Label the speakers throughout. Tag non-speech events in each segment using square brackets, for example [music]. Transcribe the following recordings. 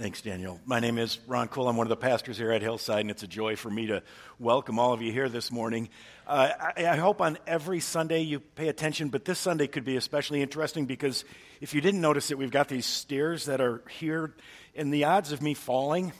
Speaker 1: Thanks, Daniel. My name is Ron Cole. I'm one of the pastors here at Hillside, and it's a joy for me to welcome all of you here this morning. Uh, I, I, hope on every Sunday you pay attention, but this Sunday could be especially interesting because if you didn't notice it, we've got these stairs that are here, and the odds of me falling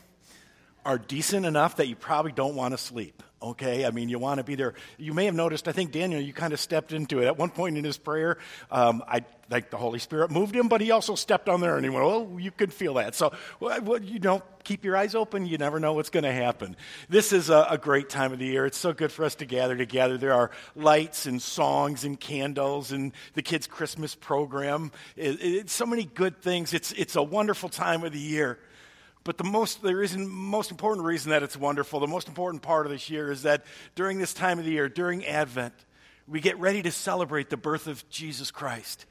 Speaker 1: are decent enough that you probably don't want to sleep okay? I mean, you want to be there. You may have noticed, I think, Daniel, you kind of stepped into it. At one point in his prayer, um, I think the Holy Spirit moved him, but he also stepped on there and he went, oh, you could feel that. So, well, you know, keep your eyes open. You never know what's going to happen. This is a, a, great time of the year. It's so good for us to gather together. There are lights and songs and candles and the kids' Christmas program. It, it's so many good things. It's, it's a wonderful time of the year. But the most, the reason, most important reason that it's wonderful, the most important part of this year is that during this time of the year, during Advent, we get ready to celebrate the birth of Jesus Christ.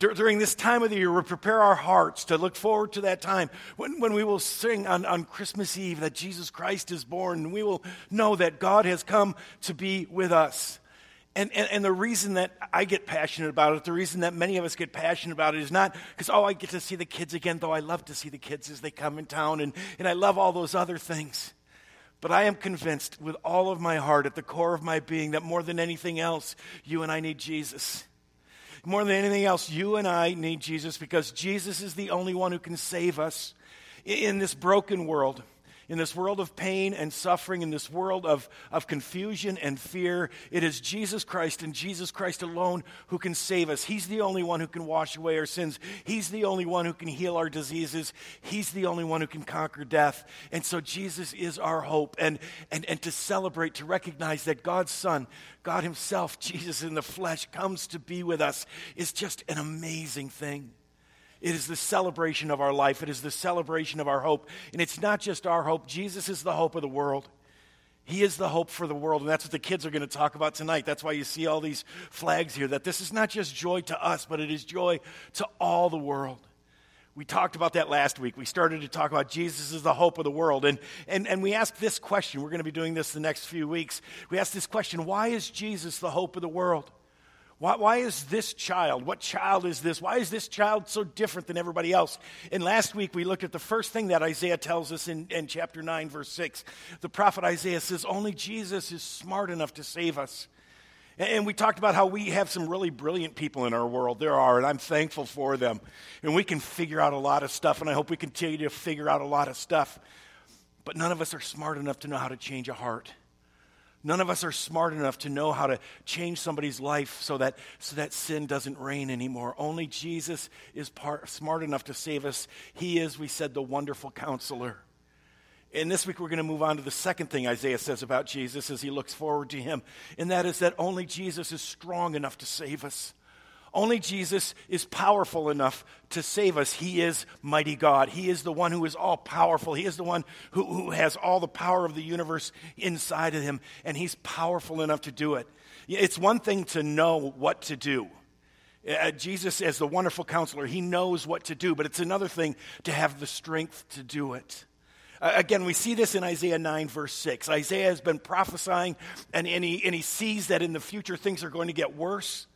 Speaker 1: Dur- during this time of the year, we prepare our hearts to look forward to that time when, when we will sing on, on Christmas Eve that Jesus Christ is born, and we will know that God has come to be with us. And, and, and, the reason that I get passionate about it, the reason that many of us get passionate about it is not because, oh, I get to see the kids again, though I love to see the kids as they come in town, and, and I love all those other things. But I am convinced with all of my heart, at the core of my being, that more than anything else, you and I need Jesus. More than anything else, you and I need Jesus because Jesus is the only one who can save us in this broken world in this world of pain and suffering, in this world of, of confusion and fear, it is Jesus Christ and Jesus Christ alone who can save us. He's the only one who can wash away our sins. He's the only one who can heal our diseases. He's the only one who can conquer death. And so Jesus is our hope. And, and, and to celebrate, to recognize that God's Son, God Himself, [laughs] Jesus in the flesh, comes to be with us is just an amazing thing. It is the celebration of our life. It is the celebration of our hope. And it's not just our hope. Jesus is the hope of the world. He is the hope for the world. And that's what the kids are going to talk about tonight. That's why you see all these flags here that this is not just joy to us, but it is joy to all the world. We talked about that last week. We started to talk about Jesus is the hope of the world. And, and, and we asked this question. We're going to be doing this the next few weeks. We asked this question why is Jesus the hope of the world? Why, why, is this child, what child is this? Why is this child so different than everybody else? And last week we looked at the first thing that Isaiah tells us in, in chapter 9, verse 6. The prophet Isaiah says, Only Jesus is smart enough to save us. And we talked about how we have some really brilliant people in our world. There are, and I'm thankful for them. And we can figure out a lot of stuff, and I hope we continue to figure out a lot of stuff. But none of us are smart enough to know how to change a heart. None of us are smart enough to know how to change somebody's life so that, so that sin doesn't reign anymore. Only Jesus is part, smart enough to save us. He is, we said, the wonderful counselor. And this week we're going to move on to the second thing Isaiah says about Jesus as he looks forward to him, and that is that only Jesus is strong enough to save us. Only Jesus is powerful enough to save us. He is mighty God. He is the one who is all powerful. He is the one who, who has all the power of the universe inside of him, and he's powerful enough to do it. It's one thing to know what to do. Uh, Jesus, as the wonderful counselor, he knows what to do, but it's another thing to have the strength to do it. Uh, again, we see this in Isaiah 9, verse 6. Isaiah has been prophesying, and, and, he, and he sees that in the future things are going to get worse.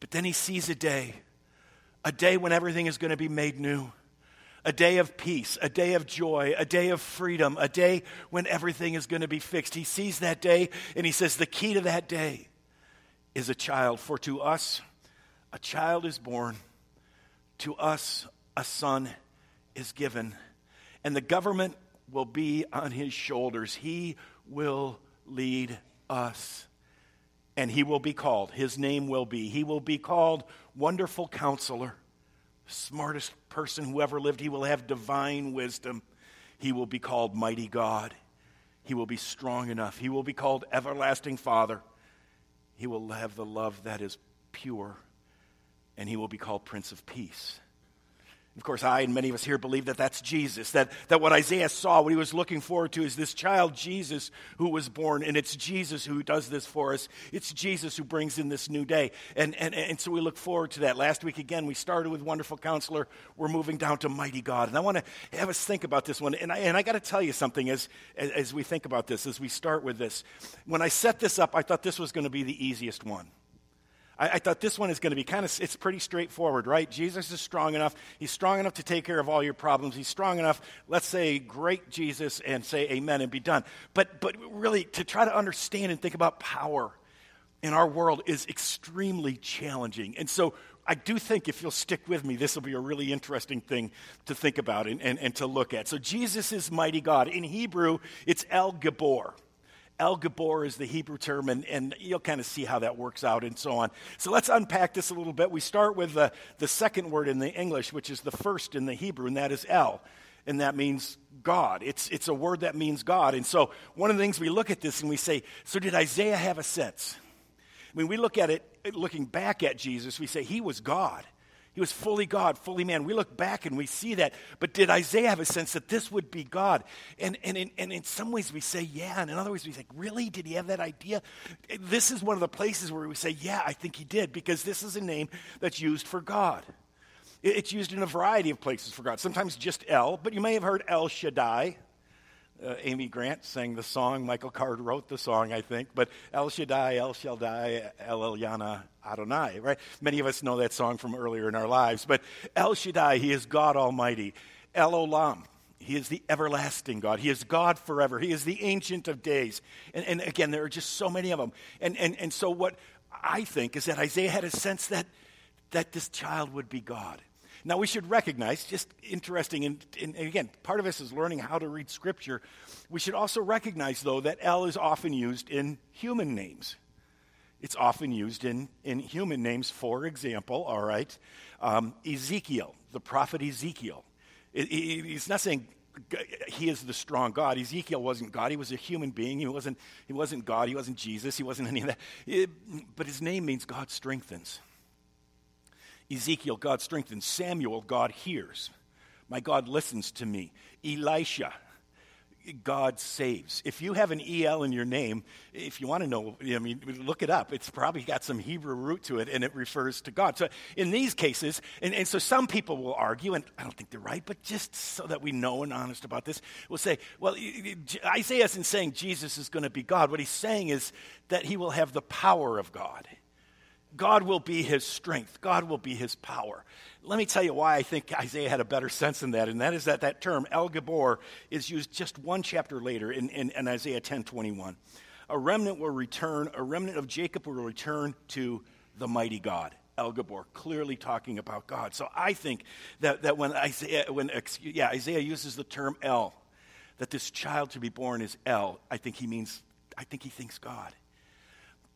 Speaker 1: But then he sees a day, a day when everything is going to be made new, a day of peace, a day of joy, a day of freedom, a day when everything is going to be fixed. He sees that day and he says, The key to that day is a child. For to us, a child is born, to us, a son is given, and the government will be on his shoulders. He will lead us and he will be called, his name will be, he will be called Wonderful Counselor, smartest person who ever lived. He will have divine wisdom. He will be called Mighty God. He will be strong enough. He will be called Everlasting Father. He will have the love that is pure, and he will be called Prince of Peace. Of course, I and many of us here believe that that's Jesus, that, that what Isaiah saw, what he was looking forward to, is this child Jesus who was born, and it's Jesus who does this for us. It's Jesus who brings in this new day. And, and, and so we look forward to that. Last week, again, we started with Wonderful Counselor. We're moving down to Mighty God. And I want to have us think about this one. And I, and I got to tell you something as, as, as we think about this, as we start with this. When I set this up, I thought this was going to be the easiest one. I, I thought this one is going to be kind of, it's pretty straightforward, right? Jesus is strong enough. He's strong enough to take care of all your problems. He's strong enough, let's say, great Jesus, and say amen and be done. But, but really, to try to understand and think about power in our world is extremely challenging. And so I do think if you'll stick with me, this will be a really interesting thing to think about and, and, and to look at. So, Jesus is mighty God. In Hebrew, it's El Gabor. El Gabor is the Hebrew term, and, and you'll kind of see how that works out and so on. So let's unpack this a little bit. We start with the, the second word in the English, which is the first in the Hebrew, and that is El. And that means God. It's, it's a word that means God. And so one of the things we look at this and we say, so did Isaiah have a sense? I mean, we look at it, looking back at Jesus, we say he was God. He was fully God, fully man. We look back and we see that. But did Isaiah have a sense that this would be God? And, and, in, and in some ways we say, yeah. And in other ways we say, really? Did he have that idea? This is one of the places where we say, yeah, I think he did, because this is a name that's used for God. It's used in a variety of places for God. Sometimes just El, but you may have heard El Shaddai. Uh, Amy Grant sang the song. Michael Card wrote the song, I think. But El Shaddai, El Shaddai, El Elyon Adonai, right? Many of us know that song from earlier in our lives. But El Shaddai, he is God Almighty. El Olam, he is the everlasting God. He is God forever. He is the Ancient of Days. And, and again, there are just so many of them. And, and, and so, what I think is that Isaiah had a sense that, that this child would be God. Now, we should recognize, just interesting, and, and, again, part of this is learning how to read Scripture. We should also recognize, though, that El is often used in human names. It's often used in, in human names. For example, all right, um, Ezekiel, the prophet Ezekiel. It, it, he's not saying he is the strong God. Ezekiel wasn't God. He was a human being. He wasn't, he wasn't God. He wasn't Jesus. He wasn't any of that. It, but his name means God strengthens. Ezekiel, God strengthens. Samuel, God hears. My God listens to me. Elisha, God saves. If you have an EL in your name, if you want to know, I mean, look it up. It's probably got some Hebrew root to it and it refers to God. So in these cases, and, and so some people will argue, and I don't think they're right, but just so that we know and honest about this, we'll say, well, Isaiah isn't saying Jesus is going to be God. What he's saying is that he will have the power of God. God will be his strength. God will be his power. Let me tell you why I think Isaiah had a better sense than that, and that is that that term, El Gabor, is used just one chapter later in, in, in Isaiah 10 21. A remnant will return, a remnant of Jacob will return to the mighty God. El Gabor, clearly talking about God. So I think that, that when, Isaiah, when yeah, Isaiah uses the term El, that this child to be born is El, I think he means, I think he thinks God.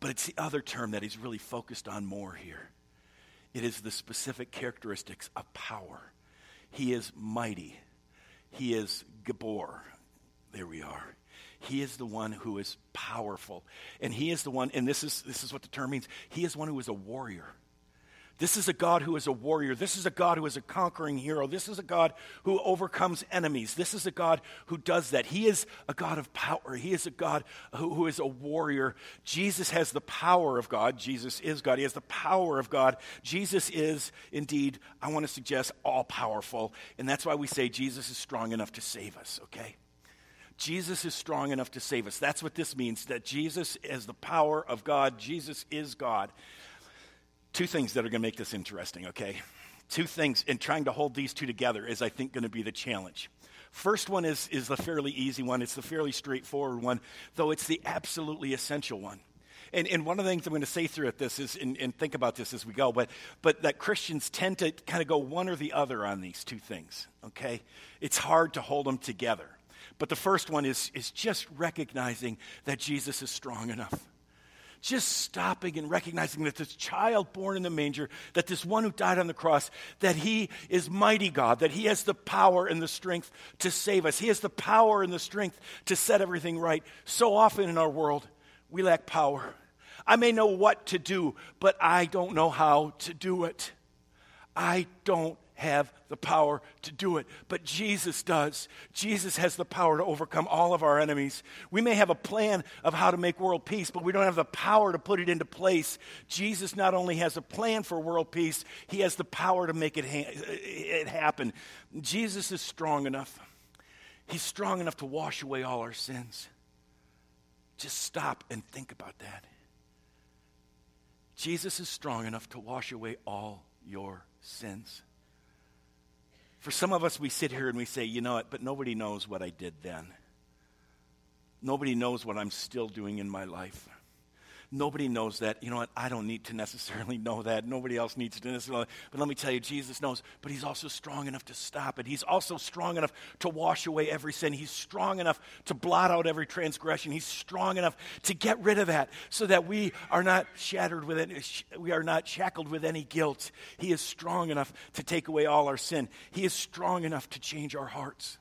Speaker 1: But it's the other term that he's really focused on more here. It is the specific characteristics of power. He is mighty. He is Gabor. There we are. He is the one who is powerful. And he is the one, and this is, this is what the term means, he is one who is a warrior. This is a God who is a warrior. This is a God who is a conquering hero. This is a God who overcomes enemies. This is a God who does that. He is a God of power. He is a God who, who is a warrior. Jesus has the power of God. Jesus is God. He has the power of God. Jesus is indeed, I want to suggest, all powerful. And that's why we say Jesus is strong enough to save us, okay? Jesus is strong enough to save us. That's what this means that Jesus is the power of God. Jesus is God two things that are going to make this interesting, okay? Two things, and trying to hold these two together is, I think, going to be the challenge. First one is, is the fairly easy one, it's the fairly straightforward one, though it's the absolutely essential one. And, and one of the things I'm going to say through it this is, and, and think about this as we go, but, but that Christians tend to kind of go one or the other on these two things, okay? It's hard to hold them together. But the first one is, is just recognizing that Jesus is strong enough just stopping and recognizing that this child born in the manger, that this one who died on the cross, that he is mighty God, that he has the power and the strength to save us. He has the power and the strength to set everything right. So often in our world, we lack power. I may know what to do, but I don't know how to do it. I don't have the power to do it, but Jesus does. Jesus has the power to overcome all of our enemies. We may have a plan of how to make world peace, but we don't have the power to put it into place. Jesus not only has a plan for world peace, he has the power to make it, ha- it happen. Jesus is strong enough. He's strong enough to wash away all our sins. Just stop and think about that. Jesus is strong enough to wash away all your sins. For some of us, we sit here and we say, you know what, but nobody knows what I did then. Nobody knows what I'm still doing in my life. Nobody knows that. You know what? I don't need to necessarily know that. Nobody else needs to necessarily. But let me tell you, Jesus knows. But He's also strong enough to stop it. He's also strong enough to wash away every sin. He's strong enough to blot out every transgression. He's strong enough to get rid of that so that we are not shattered with it. We are not shackled with any guilt. He is strong enough to take away all our sin. He is strong enough to change our hearts.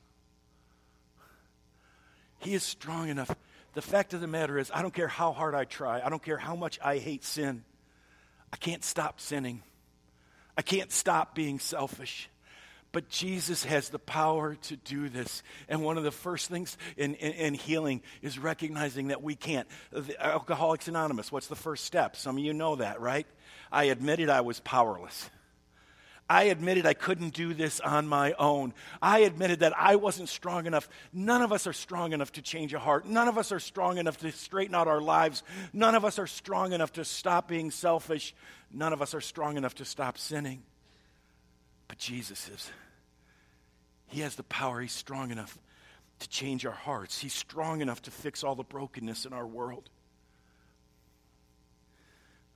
Speaker 1: He is strong enough the fact of the matter is, I don't care how hard I try, I don't care how much I hate sin, I can't stop sinning. I can't stop being selfish. But Jesus has the power to do this. And one of the first things in, in, in, healing is recognizing that we can't. The Alcoholics Anonymous, what's the first step? Some of you know that, right? I admitted I was powerless. I admitted I couldn't do this on my own. I admitted that I wasn't strong enough. None of us are strong enough to change a heart. None of us are strong enough to straighten out our lives. None of us are strong enough to stop being selfish. None of us are strong enough to stop sinning. But Jesus is. He has the power. He's strong enough to change our hearts. He's strong enough to fix all the brokenness in our world.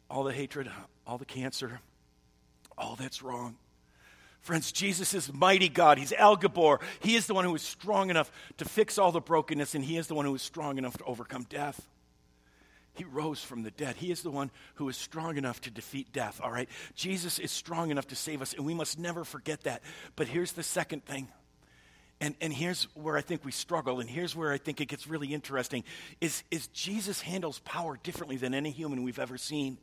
Speaker 1: All the hatred, all the cancer, all that's wrong. Friends, Jesus is mighty God. He's El Gabor. He is the one who is strong enough to fix all the brokenness, and He is the one who is strong enough to overcome death. He rose from the dead. He is the one who is strong enough to defeat death, all right? Jesus is strong enough to save us, and we must never forget that. But here's the second thing. And, and here's where I think we struggle, and here's where I think it gets really interesting, is, is Jesus handles power differently than any human we've ever seen.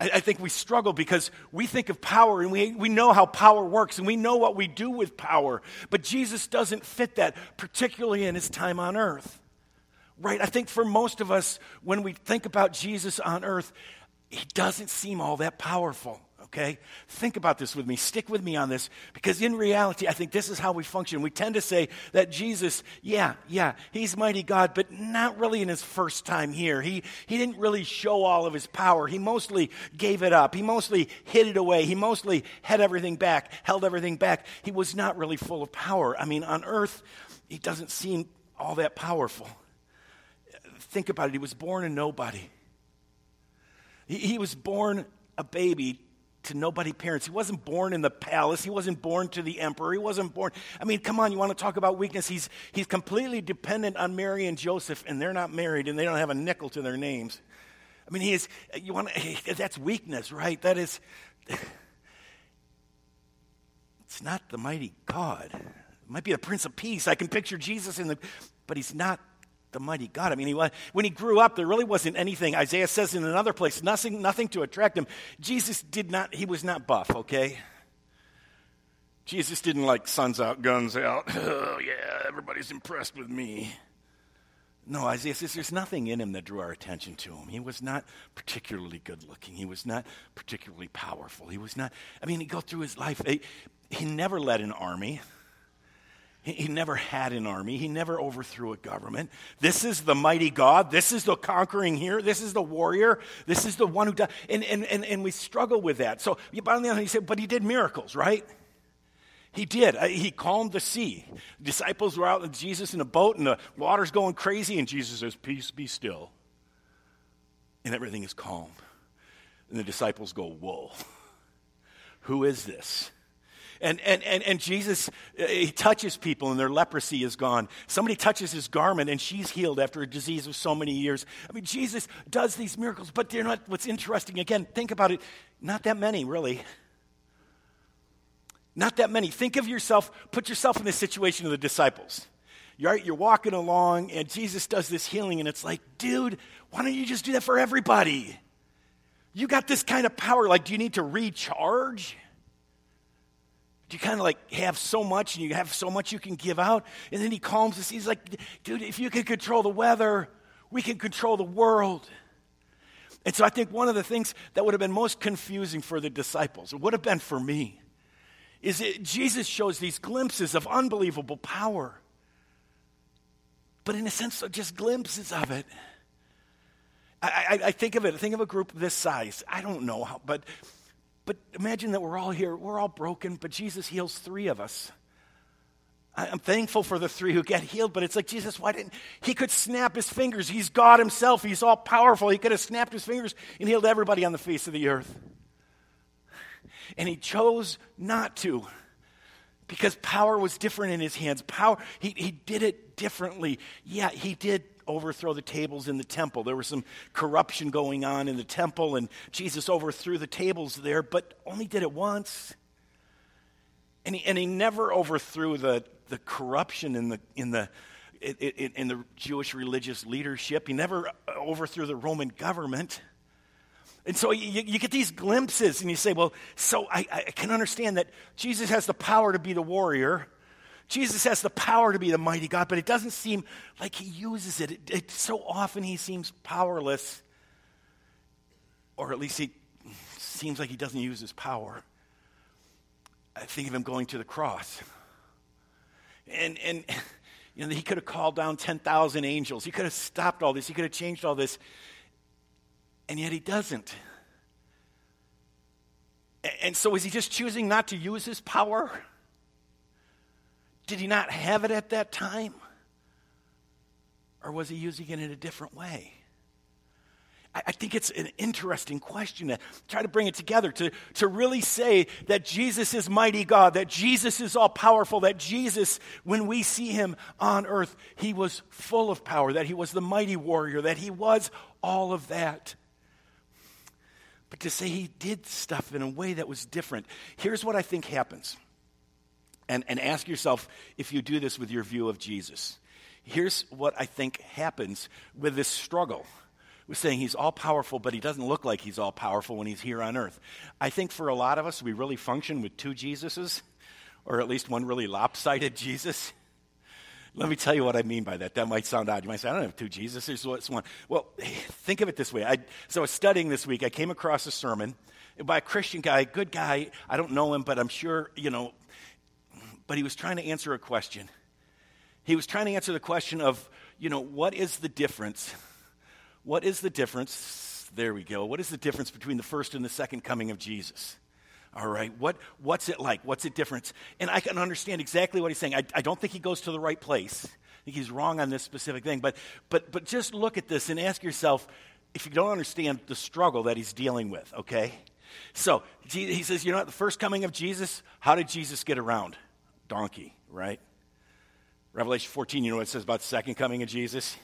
Speaker 1: I, I think we struggle because we think of power and we, we know how power works and we know what we do with power. But Jesus doesn't fit that, particularly in his time on earth. Right? I think for most of us, when we think about Jesus on earth, he doesn't seem all that powerful okay? Think about this with me. Stick with me on this because in reality, I think this is how we function. We tend to say that Jesus, yeah, yeah, he's mighty God, but not really in his first time here. He, he didn't really show all of his power. He mostly gave it up. He mostly hid it away. He mostly had everything back, held everything back. He was not really full of power. I mean, on earth, he doesn't seem all that powerful. Think about it. He was born a nobody. He, he was born a baby to nobody parents. He wasn't born in the palace. He wasn't born to the emperor. He wasn't born. I mean, come on, you want to talk about weakness? He's, he's completely dependent on Mary and Joseph, and they're not married, and they don't have a nickel to their names. I mean, he is, you want to, that's weakness, right? That is, it's not the mighty God. It might be the Prince of Peace. I can picture Jesus in the, but he's not the mighty God. I mean, he, when he grew up, there really wasn't anything. Isaiah says in another place, nothing, nothing to attract him. Jesus did not, he was not buff, okay? Jesus didn't like suns out, guns out. [laughs] Oh, yeah, everybody's impressed with me. No, Isaiah says there's nothing in him that drew our attention to him. He was not particularly good looking. He was not particularly powerful. He was not, I mean, he go through his life. He, he never led an army. He, never had an army. He never overthrew a government. This is the mighty God. This is the conquering here. This is the warrior. This is the one who does. And, and, and, and we struggle with that. So, on the other hand, he said, but he did miracles, right? He did. Uh, he calmed the sea. Disciples were out with Jesus in a boat, and the water's going crazy, and Jesus says, Peace, be still. And everything is calm. And the disciples go, Whoa, [laughs] who is this? And, and, and, and Jesus, uh, he touches people and their leprosy is gone. Somebody touches his garment and she's healed after a disease of so many years. I mean, Jesus does these miracles, but they're not, what's interesting, again, think about it, not that many, really. Not that many. Think of yourself, put yourself in the situation of the disciples. You're, you're walking along and Jesus does this healing, and it's like, dude, why don't you just do that for everybody? You got this kind of power. Like, do you need to recharge? You kind of like have so much and you have so much you can give out? And then he calms us. He's like, dude, if you can control the weather, we can control the world. And so I think one of the things that would have been most confusing for the disciples, it would have been for me, is that Jesus shows these glimpses of unbelievable power. But in a sense, they're just glimpses of it. I, I, I think of it, I think of a group this size. I don't know how, but, but imagine that we're all here, we're all broken, but Jesus heals three of us. I'm thankful for the three who get healed, but it's like, Jesus, why didn't he could snap his fingers? He's God himself. He's all powerful. He could have snapped his fingers and healed everybody on the face of the earth. And he chose not to because power was different in his hands. Power, he, he did it differently. Yeah, he did overthrow the tables in the temple. There was some corruption going on in the temple, and Jesus overthrew the tables there, but only did it once. And he, and he never overthrew the, the corruption in the, in, the, in, in the Jewish religious leadership. He never overthrew the Roman government. And so you, you, get these glimpses, and you say, well, so I, I, can understand that Jesus has the power to be the warrior. Jesus has the power to be the mighty God, but it doesn't seem like he uses it. it, it so often he seems powerless, or at least he seems like he doesn't use his power. I think of him going to the cross. And, and you know, he could have called down 10,000 angels. He could have stopped all this. He could have changed all this. And yet he doesn't. And so is he just choosing not to use his power? Did he not have it at that time? Or was he using it in a different way? I think it's an interesting question to try to bring it together, to, to really say that Jesus is mighty God, that Jesus is all powerful, that Jesus, when we see him on earth, he was full of power, that he was the mighty warrior, that he was all of that. But to say he did stuff in a way that was different, here's what I think happens. And, and ask yourself if you do this with your view of Jesus. Here's what I think happens with this struggle with saying he's all powerful, but he doesn't look like he's all powerful when he's here on earth. I think for a lot of us, we really function with two Jesuses, or at least one really lopsided [laughs] Jesus. Let me tell you what I mean by that. That might sound odd. You might say, I don't have two Jesuses. What's one? Well, [laughs] think of it this way. I, so I was studying this week. I came across a sermon by a Christian guy, good guy. I don't know him, but I'm sure, you know, but he was trying to answer a question. He was trying to answer the question of, you know, what is the difference what is the difference? There we go. What is the difference between the first and the second coming of Jesus? All right, what, what's it like? What's the difference? And I can understand exactly what he's saying. I, I don't think he goes to the right place. I think he's wrong on this specific thing. But, but, but just look at this and ask yourself if you don't understand the struggle that he's dealing with, okay? So he says, you know, the first coming of Jesus, how did Jesus get around? Donkey, right? Revelation 14, you know what it says about the second coming of Jesus?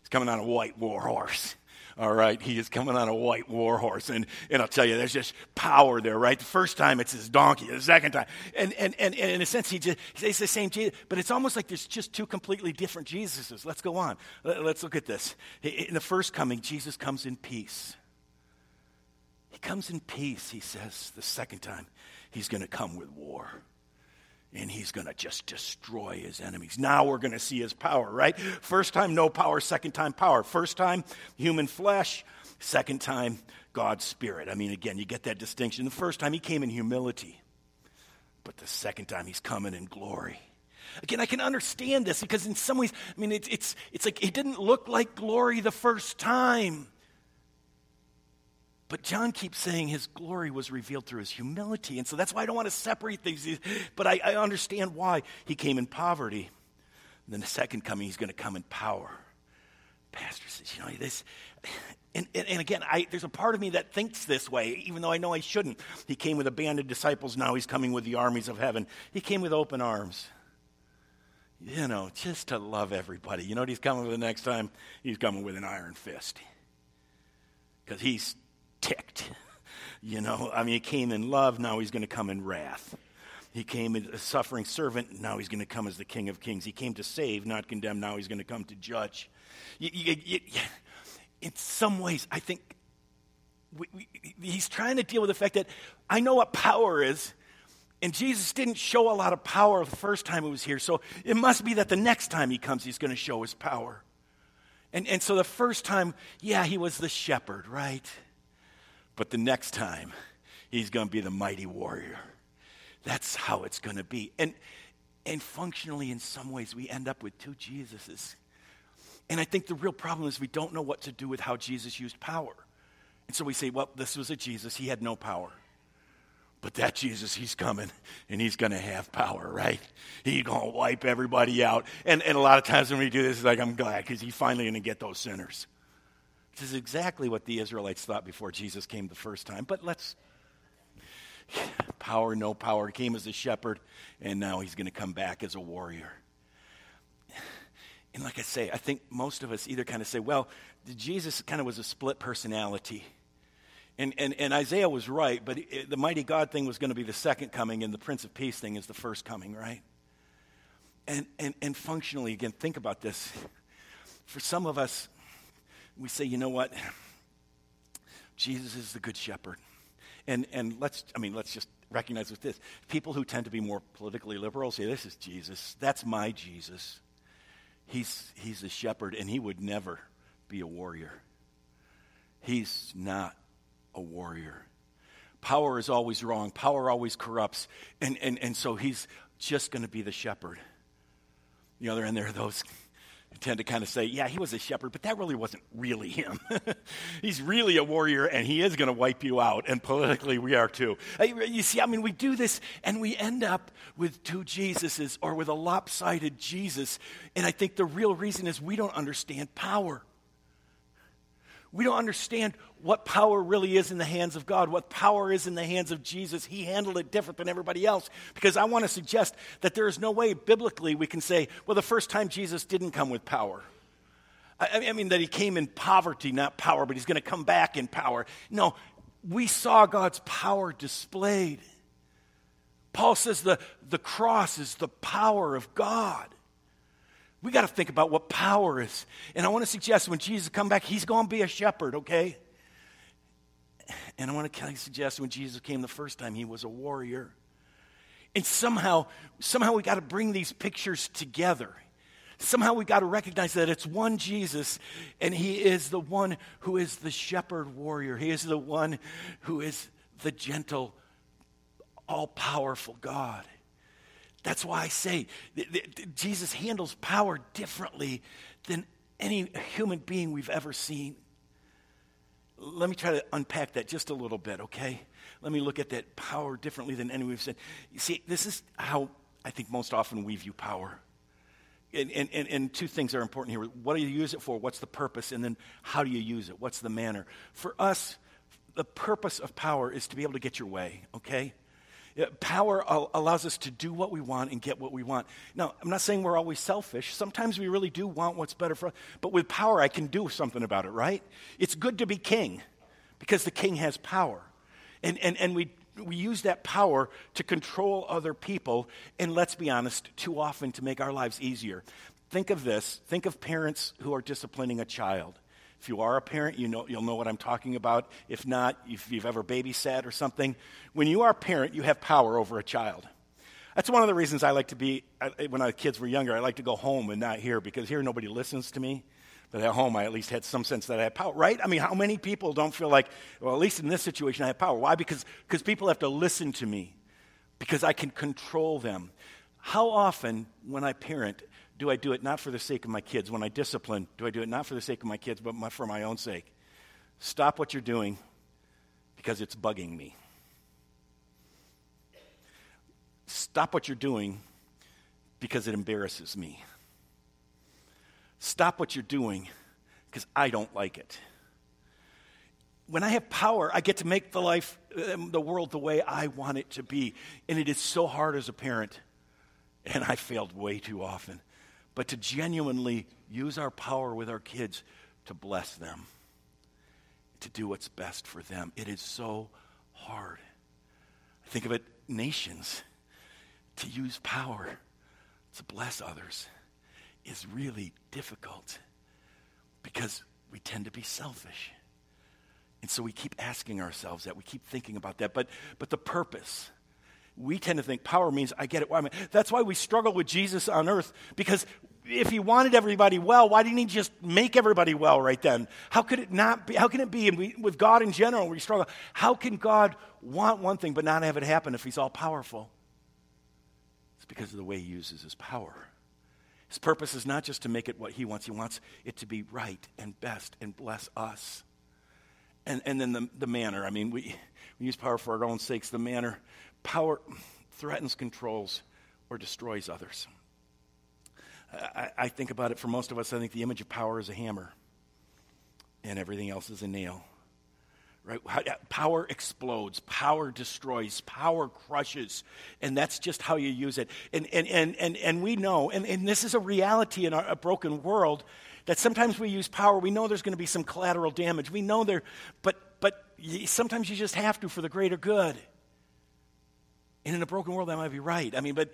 Speaker 1: He's coming on a white war horse. [laughs] All right, he is coming on a white war horse. And, and I'll tell you, there's just power there, right? The first time it's his donkey, the second time. And, and, and, and in a sense, he just, he's the same Jesus, but it's almost like there's just two completely different Jesuses. Let's go on. Let's look at this. In the first coming, Jesus comes in peace. He comes in peace, he says. The second time, he's going to come with war and he's going to just destroy his enemies. Now we're going to see his power, right? First time, no power. Second time, power. First time, human flesh. Second time, God's spirit. I mean, again, you get that distinction. The first time, he came in humility, but the second time, he's coming in glory. Again, I can understand this because in some ways, I mean, it's, it's, it's like it didn't look like glory the first time. But John keeps saying his glory was revealed through his humility. And so that's why I don't want to separate these. But I, I understand why he came in poverty. And then the second coming, he's going to come in power. Pastor says, you know, this. And, and, and again, I, there's a part of me that thinks this way, even though I know I shouldn't. He came with a band of disciples, now he's coming with the armies of heaven. He came with open arms. You know, just to love everybody. You know what he's coming with the next time? He's coming with an iron fist. Because he's ticked. You know, I mean, he came in love, now he's going to come in wrath. He came as a suffering servant, now he's going to come as the King of Kings. He came to save, not condemn, now he's going to come to judge. You, you, you, in some ways, I think we, we, he's trying to deal with the fact that I know what power is, and Jesus didn't show a lot of power the first time he was here, so it must be that the next time he comes, he's going to show his power. And, and so the first time, yeah, he was the shepherd, right? But the next time, he's going to be the mighty warrior. That's how it's going to be. And, and functionally, in some ways, we end up with two Jesuses. And I think the real problem is we don't know what to do with how Jesus used power. And so we say, well, this was a Jesus, he had no power. But that Jesus, he's coming and he's going to have power, right? He's going to wipe everybody out. And, and a lot of times when we do this, it's like, I'm glad because he's finally going to get those sinners. This is exactly what the Israelites thought before Jesus came the first time. But let's, power, no power. He came as a shepherd, and now he's going to come back as a warrior. And like I say, I think most of us either kind of say, well, Jesus kind of was a split personality. And, and, and Isaiah was right, but it, the mighty God thing was going to be the second coming, and the Prince of Peace thing is the first coming, right? And, and, and functionally, again, think about this. For some of us, we say, you know what? Jesus is the good shepherd. And, and let's, I mean, let's just recognize with this. People who tend to be more politically liberal say, this is Jesus. That's my Jesus. He's, he's a shepherd, and he would never be a warrior. He's not a warrior. Power is always wrong. Power always corrupts. And, and, and so he's just going to be the shepherd. The other end, there are those tend to kind of say, yeah, he was a shepherd, but that really wasn't really him. [laughs] he's really a warrior, and he is going to wipe you out. And politically, we are too. Uh, you see, I mean, we do this, and we end up with two Jesuses or with a lopsided Jesus. And I think the real reason is we don't understand power. We don't understand what power really is in the hands of God, what power is in the hands of Jesus. He handled it different than everybody else. Because I want to suggest that there is no way biblically we can say, well, the first time Jesus didn't come with power. I, I mean, that he came in poverty, not power, but he's going to come back in power. No, we saw God's power displayed. Paul says the, the cross is the power of God. We got to think about what power is. And I want to suggest when Jesus come back, he's going to be a shepherd, okay? And I want to suggest when Jesus came the first time, he was a warrior. And somehow, somehow we got to bring these pictures together. Somehow we got to recognize that it's one Jesus, and he is the one who is the shepherd warrior. He is the one who is the gentle, all powerful God. That's why I say Jesus handles power differently than any human being we've ever seen. Let me try to unpack that just a little bit, okay? Let me look at that power differently than any we've seen. You see, this is how I think most often we view power. And, and, and, two things are important here. What do you use it for? What's the purpose? And then how do you use it? What's the manner? For us, the purpose of power is to be able to get your way, okay? Power allows us to do what we want and get what we want. Now, I'm not saying we're always selfish. Sometimes we really do want what's better for us. But with power, I can do something about it, right? It's good to be king because the king has power. And, and, and we, we use that power to control other people. And let's be honest, too often to make our lives easier. Think of this think of parents who are disciplining a child. If you are a parent, you know, you'll know what I'm talking about. If not, if you've ever babysat or something, when you are a parent, you have power over a child. That's one of the reasons I like to be, when our kids were younger, I like to go home and not here because here nobody listens to me. But at home, I at least had some sense that I had power, right? I mean, how many people don't feel like, well, at least in this situation, I have power? Why? Because because people have to listen to me, because I can control them. How often, when I parent, do I do it not for the sake of my kids? When I discipline, do I do it not for the sake of my kids, but my, for my own sake? Stop what you're doing because it's bugging me. Stop what you're doing because it embarrasses me. Stop what you're doing because I don't like it. When I have power, I get to make the life, um, the world the way I want it to be. And it is so hard as a parent. And I failed way too often but to genuinely use our power with our kids to bless them, to do what's best for them. It is so hard. Think of it nations. To use power to bless others is really difficult because we tend to be selfish. And so we keep asking ourselves that. We keep thinking about that. But, but the purpose, we tend to think power means I get it. I mean, that's why we struggle with Jesus on earth because if he wanted everybody well, why didn't he just make everybody well right then? How could it not be? How can it be? And we, with God in general, we struggle. How can God want one thing but not have it happen if he's all powerful? It's because of the way he uses his power. His purpose is not just to make it what He wants, He wants it to be right and best and bless us. And, and then the, the manner. I mean, we, we use power for our own sakes. The manner. Power threatens, controls, or destroys others. I, I think about it for most of us, I think the image of power is a hammer, and everything else is a nail. Right? Power explodes, power destroys, power crushes, and that's just how you use it. And, and, and, and, and we know, and, and this is a reality in our, a broken world, that sometimes we use power, we know there's going to be some collateral damage. We know there, but, but sometimes you just have to for the greater good. And in a broken world, that might be right. I mean, but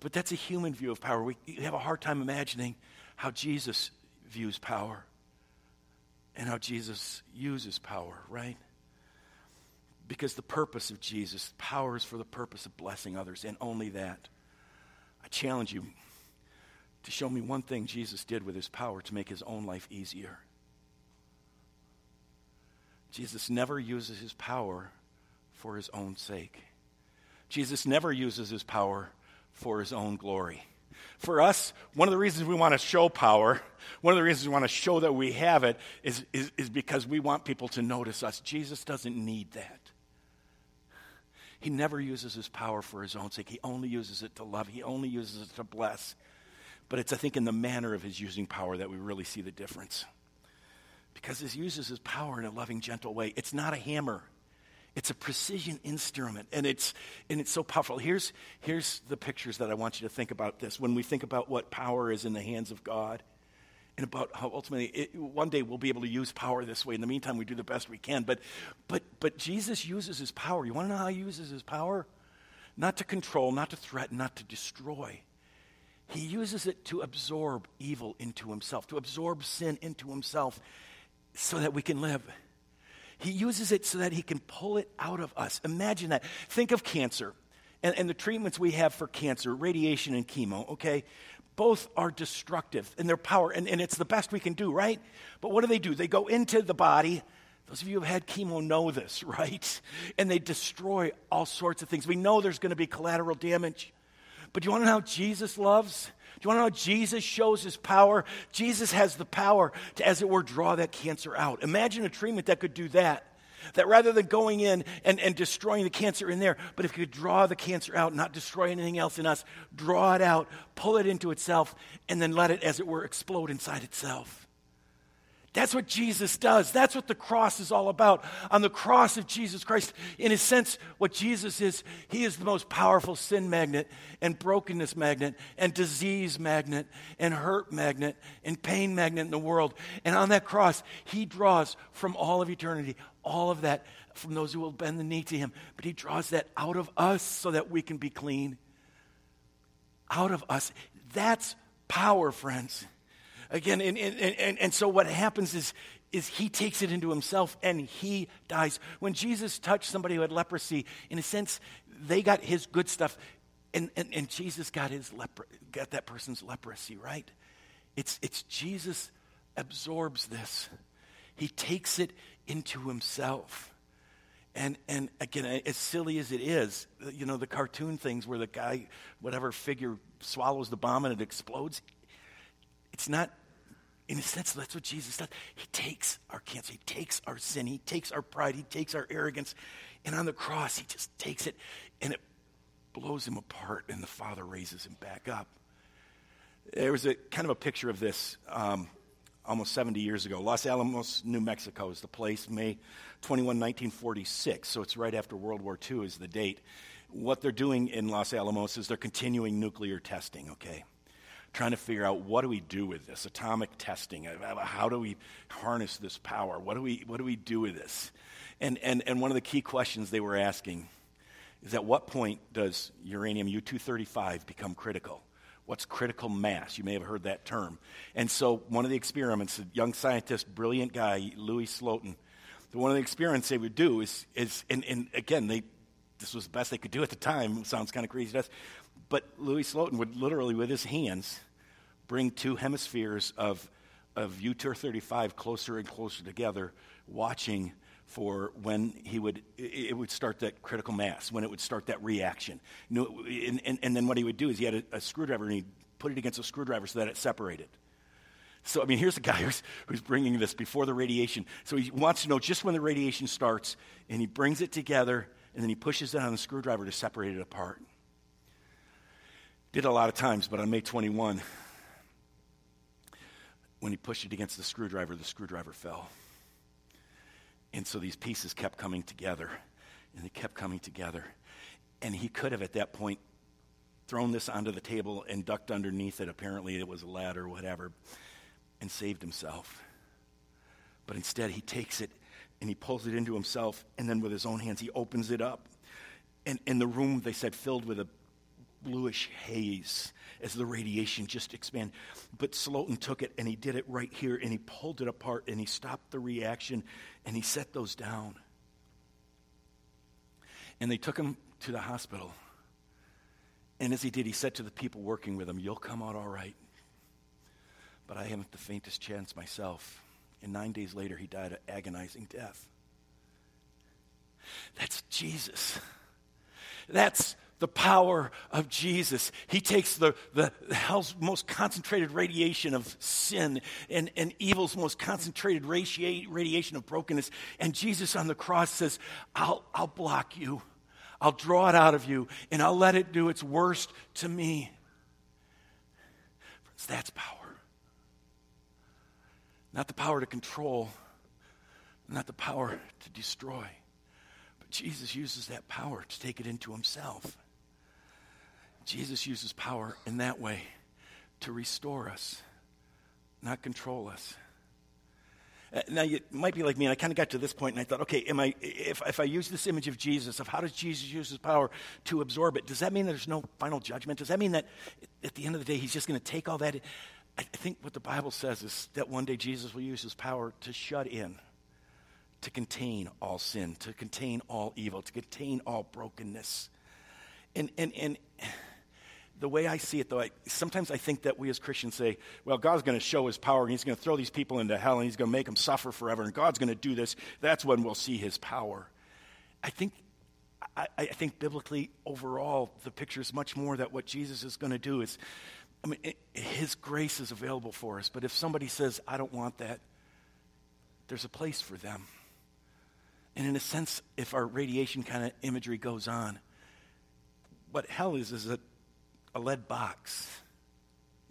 Speaker 1: but that's a human view of power. We have a hard time imagining how Jesus views power and how Jesus uses power, right? Because the purpose of Jesus, power is for the purpose of blessing others, and only that. I challenge you to show me one thing Jesus did with his power to make his own life easier. Jesus never uses his power for his own sake. Jesus never uses his power for his own glory. For us, one of the reasons we want to show power, one of the reasons we want to show that we have it, is, is, is because we want people to notice us. Jesus doesn't need that. He never uses his power for his own sake. He only uses it to love, he only uses it to bless. But it's, I think, in the manner of his using power that we really see the difference. Because he uses his power in a loving, gentle way. It's not a hammer. It's a precision instrument, and it's, and it's so powerful. Here's, here's the pictures that I want you to think about this. When we think about what power is in the hands of God, and about how ultimately it, one day we'll be able to use power this way. In the meantime, we do the best we can. But, but, but Jesus uses his power. You want to know how he uses his power? Not to control, not to threaten, not to destroy. He uses it to absorb evil into himself, to absorb sin into himself so that we can live. He uses it so that he can pull it out of us. Imagine that. Think of cancer and, and the treatments we have for cancer, radiation and chemo, okay? Both are destructive in their power, and, and it's the best we can do, right? But what do they do? They go into the body. Those of you who have had chemo know this, [laughs] right? And they destroy all sorts of things. We know there's going to be collateral damage. But do you want to know how Jesus loves? Do you want to know Jesus shows his power? Jesus has the power to, as it were, draw that cancer out. Imagine a treatment that could do that. That rather than going in and, and destroying the cancer in there, but if you could draw the cancer out, not destroy anything else in us, draw it out, pull it into itself, and then let it, as it were, explode inside itself. That's what Jesus does. That's what the cross is all about. On the cross of Jesus Christ, in a sense, what Jesus is, he is the most powerful sin magnet and brokenness magnet and disease magnet and hurt magnet and pain magnet in the world. And on that cross, he draws from all of eternity, all of that from those who will bend the knee to him. But he draws that out of us so that we can be clean. Out of us. That's power, friends. Again, and, and, and, and so what happens is, is he takes it into himself and he dies. When Jesus touched somebody who had leprosy, in a sense, they got his good stuff, and, and, and Jesus got, his lepro- got that person's leprosy, right? It's, it's Jesus absorbs this. He takes it into himself. And, and again, as silly as it is, you know, the cartoon things where the guy, whatever figure, swallows the bomb and it explodes, it's not, in a sense, that's what Jesus does. He takes our cancer, He takes our sin, He takes our pride, He takes our arrogance, and on the cross, He just takes it and it blows Him apart, and the Father raises Him back up. There was a kind of a picture of this um, almost 70 years ago. Los Alamos, New Mexico is the place, May 21, 1946. So it's right after World War II is the date. What they're doing in Los Alamos is they're continuing nuclear testing, okay? Trying to figure out what do we do with this? Atomic testing. Uh, uh, how do we harness this power? What do we what do we do with this? And and and one of the key questions they were asking is at what point does uranium u-235 become critical? What's critical mass? You may have heard that term. And so one of the experiments a young scientist brilliant guy louis slotin one of the experiments they would do is is and, and again they this was the best they could do at the time. It sounds kind of crazy to us. But Louis Slotin would literally, with his hands, bring two hemispheres of, of U-235 closer and closer together, watching for when he would it would start that critical mass when it would start that reaction and, and, and then what he would do is he had a, a screwdriver and he'd put it against a screwdriver so that it separated. So, I mean, here's a guy who's, who's bringing this before the radiation. So he wants to know just when the radiation starts, and he brings it together, and then he pushes it on the screwdriver to separate it apart. Did a lot of times, but on May 21, when he pushed it against the screwdriver, the screwdriver fell. And so these pieces kept coming together, and they kept coming together. And he could have, at that point, thrown this onto the table and ducked underneath it. Apparently, it was a ladder or whatever, and saved himself. But instead, he takes it and he pulls it into himself, and then with his own hands, he opens it up. And in the room, they said, filled with a bluish haze as the radiation just expanded. But Slotin took it and he did it right here and he pulled it apart and he stopped the reaction and he set those down. And they took him to the hospital. And as he did, he said to the people working with him, You'll come out all right. But I haven't the faintest chance myself. And nine days later, he died an agonizing death. That's Jesus. That's the power of Jesus. He takes the, the hell's most concentrated radiation of sin and, and evil's most concentrated radiation of brokenness. And Jesus on the cross says, I'll, I'll block you. I'll draw it out of you and I'll let it do its worst to me. Friends, that's power. Not the power to control, not the power to destroy. But Jesus uses that power to take it into himself. Jesus uses power in that way to restore us, not control us. Uh, now, you might be like me, and I kind of got to this point, and I thought, okay, am I, if, if I use this image of Jesus, of how does Jesus use his power to absorb it, does that mean there's no final judgment? Does that mean that at the end of the day, he's just going to take all that? I think what the Bible says is that one day Jesus will use his power to shut in, to contain all sin, to contain all evil, to contain all brokenness. And, and, and the way I see it, though, I, sometimes I think that we as Christians say, well, God's going to show his power and he's going to throw these people into hell and he's going to make them suffer forever and God's going to do this. That's when we'll see his power. I think, I, I think biblically, overall, the picture is much more that what Jesus is going to do is, I mean, it, his grace is available for us. But if somebody says, I don't want that, there's a place for them. And in a sense, if our radiation kind of imagery goes on, what hell is, is that a lead box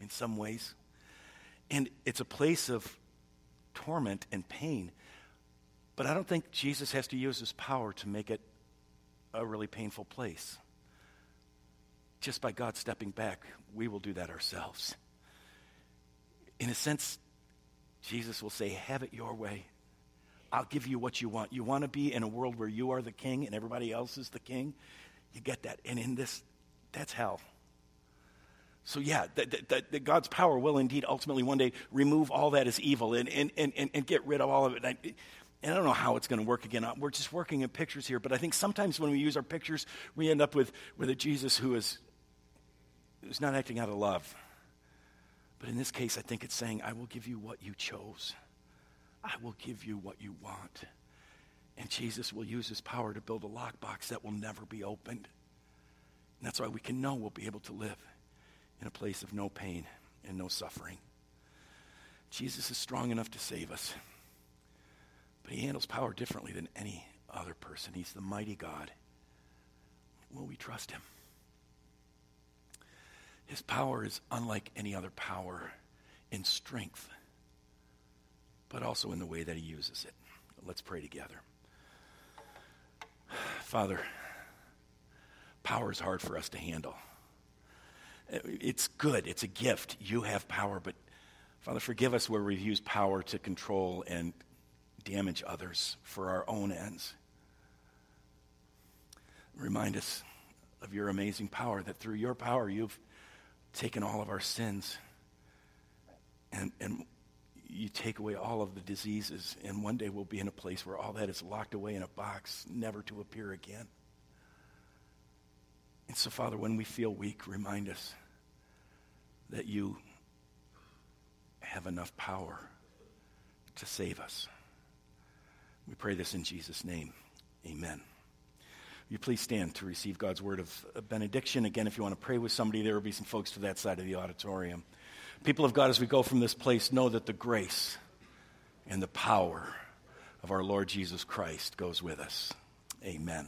Speaker 1: in some ways. And it's a place of torment and pain. But I don't think Jesus has to use his power to make it a really painful place. Just by God stepping back, we will do that ourselves. In a sense, Jesus will say, Have it your way. I'll give you what you want. You want to be in a world where you are the king and everybody else is the king? You get that. And in this, that's hell. So, yeah, that, that, that, God's power will indeed ultimately one day remove all that is evil and, and, and, and get rid of all of it. And I, and I don't know how it's going to work again. We're just working in pictures here, but I think sometimes when we use our pictures, we end up with, with a Jesus who is who's not acting out of love. But in this case, I think it's saying, I will give you what you chose. I will give you what you want. And Jesus will use his power to build a lockbox that will never be opened. And that's why we can know we'll be able to live in a place of no pain and no suffering. Jesus is strong enough to save us, but he handles power differently than any other person. He's the mighty God. Will we trust him? His power is unlike any other power in strength, but also in the way that he uses it. Let's pray together. Father, power is hard for us to handle. It's good, it's a gift. You have power, but Father, forgive us where we've used power to control and damage others for our own ends. Remind us of your amazing power, that through your power you've taken all of our sins and, and you take away all of the diseases, and one day we'll be in a place where all that is locked away in a box, never to appear again. And so, Father, when we feel weak, remind us that you have enough power to save us. We pray this in Jesus' name. Amen. you please stand to receive God's word of benediction? Again, if you want to pray with somebody, there will be some folks to that side of the auditorium. People of God, as we go from this place, know that the grace and the power of our Lord Jesus Christ goes with us. Amen.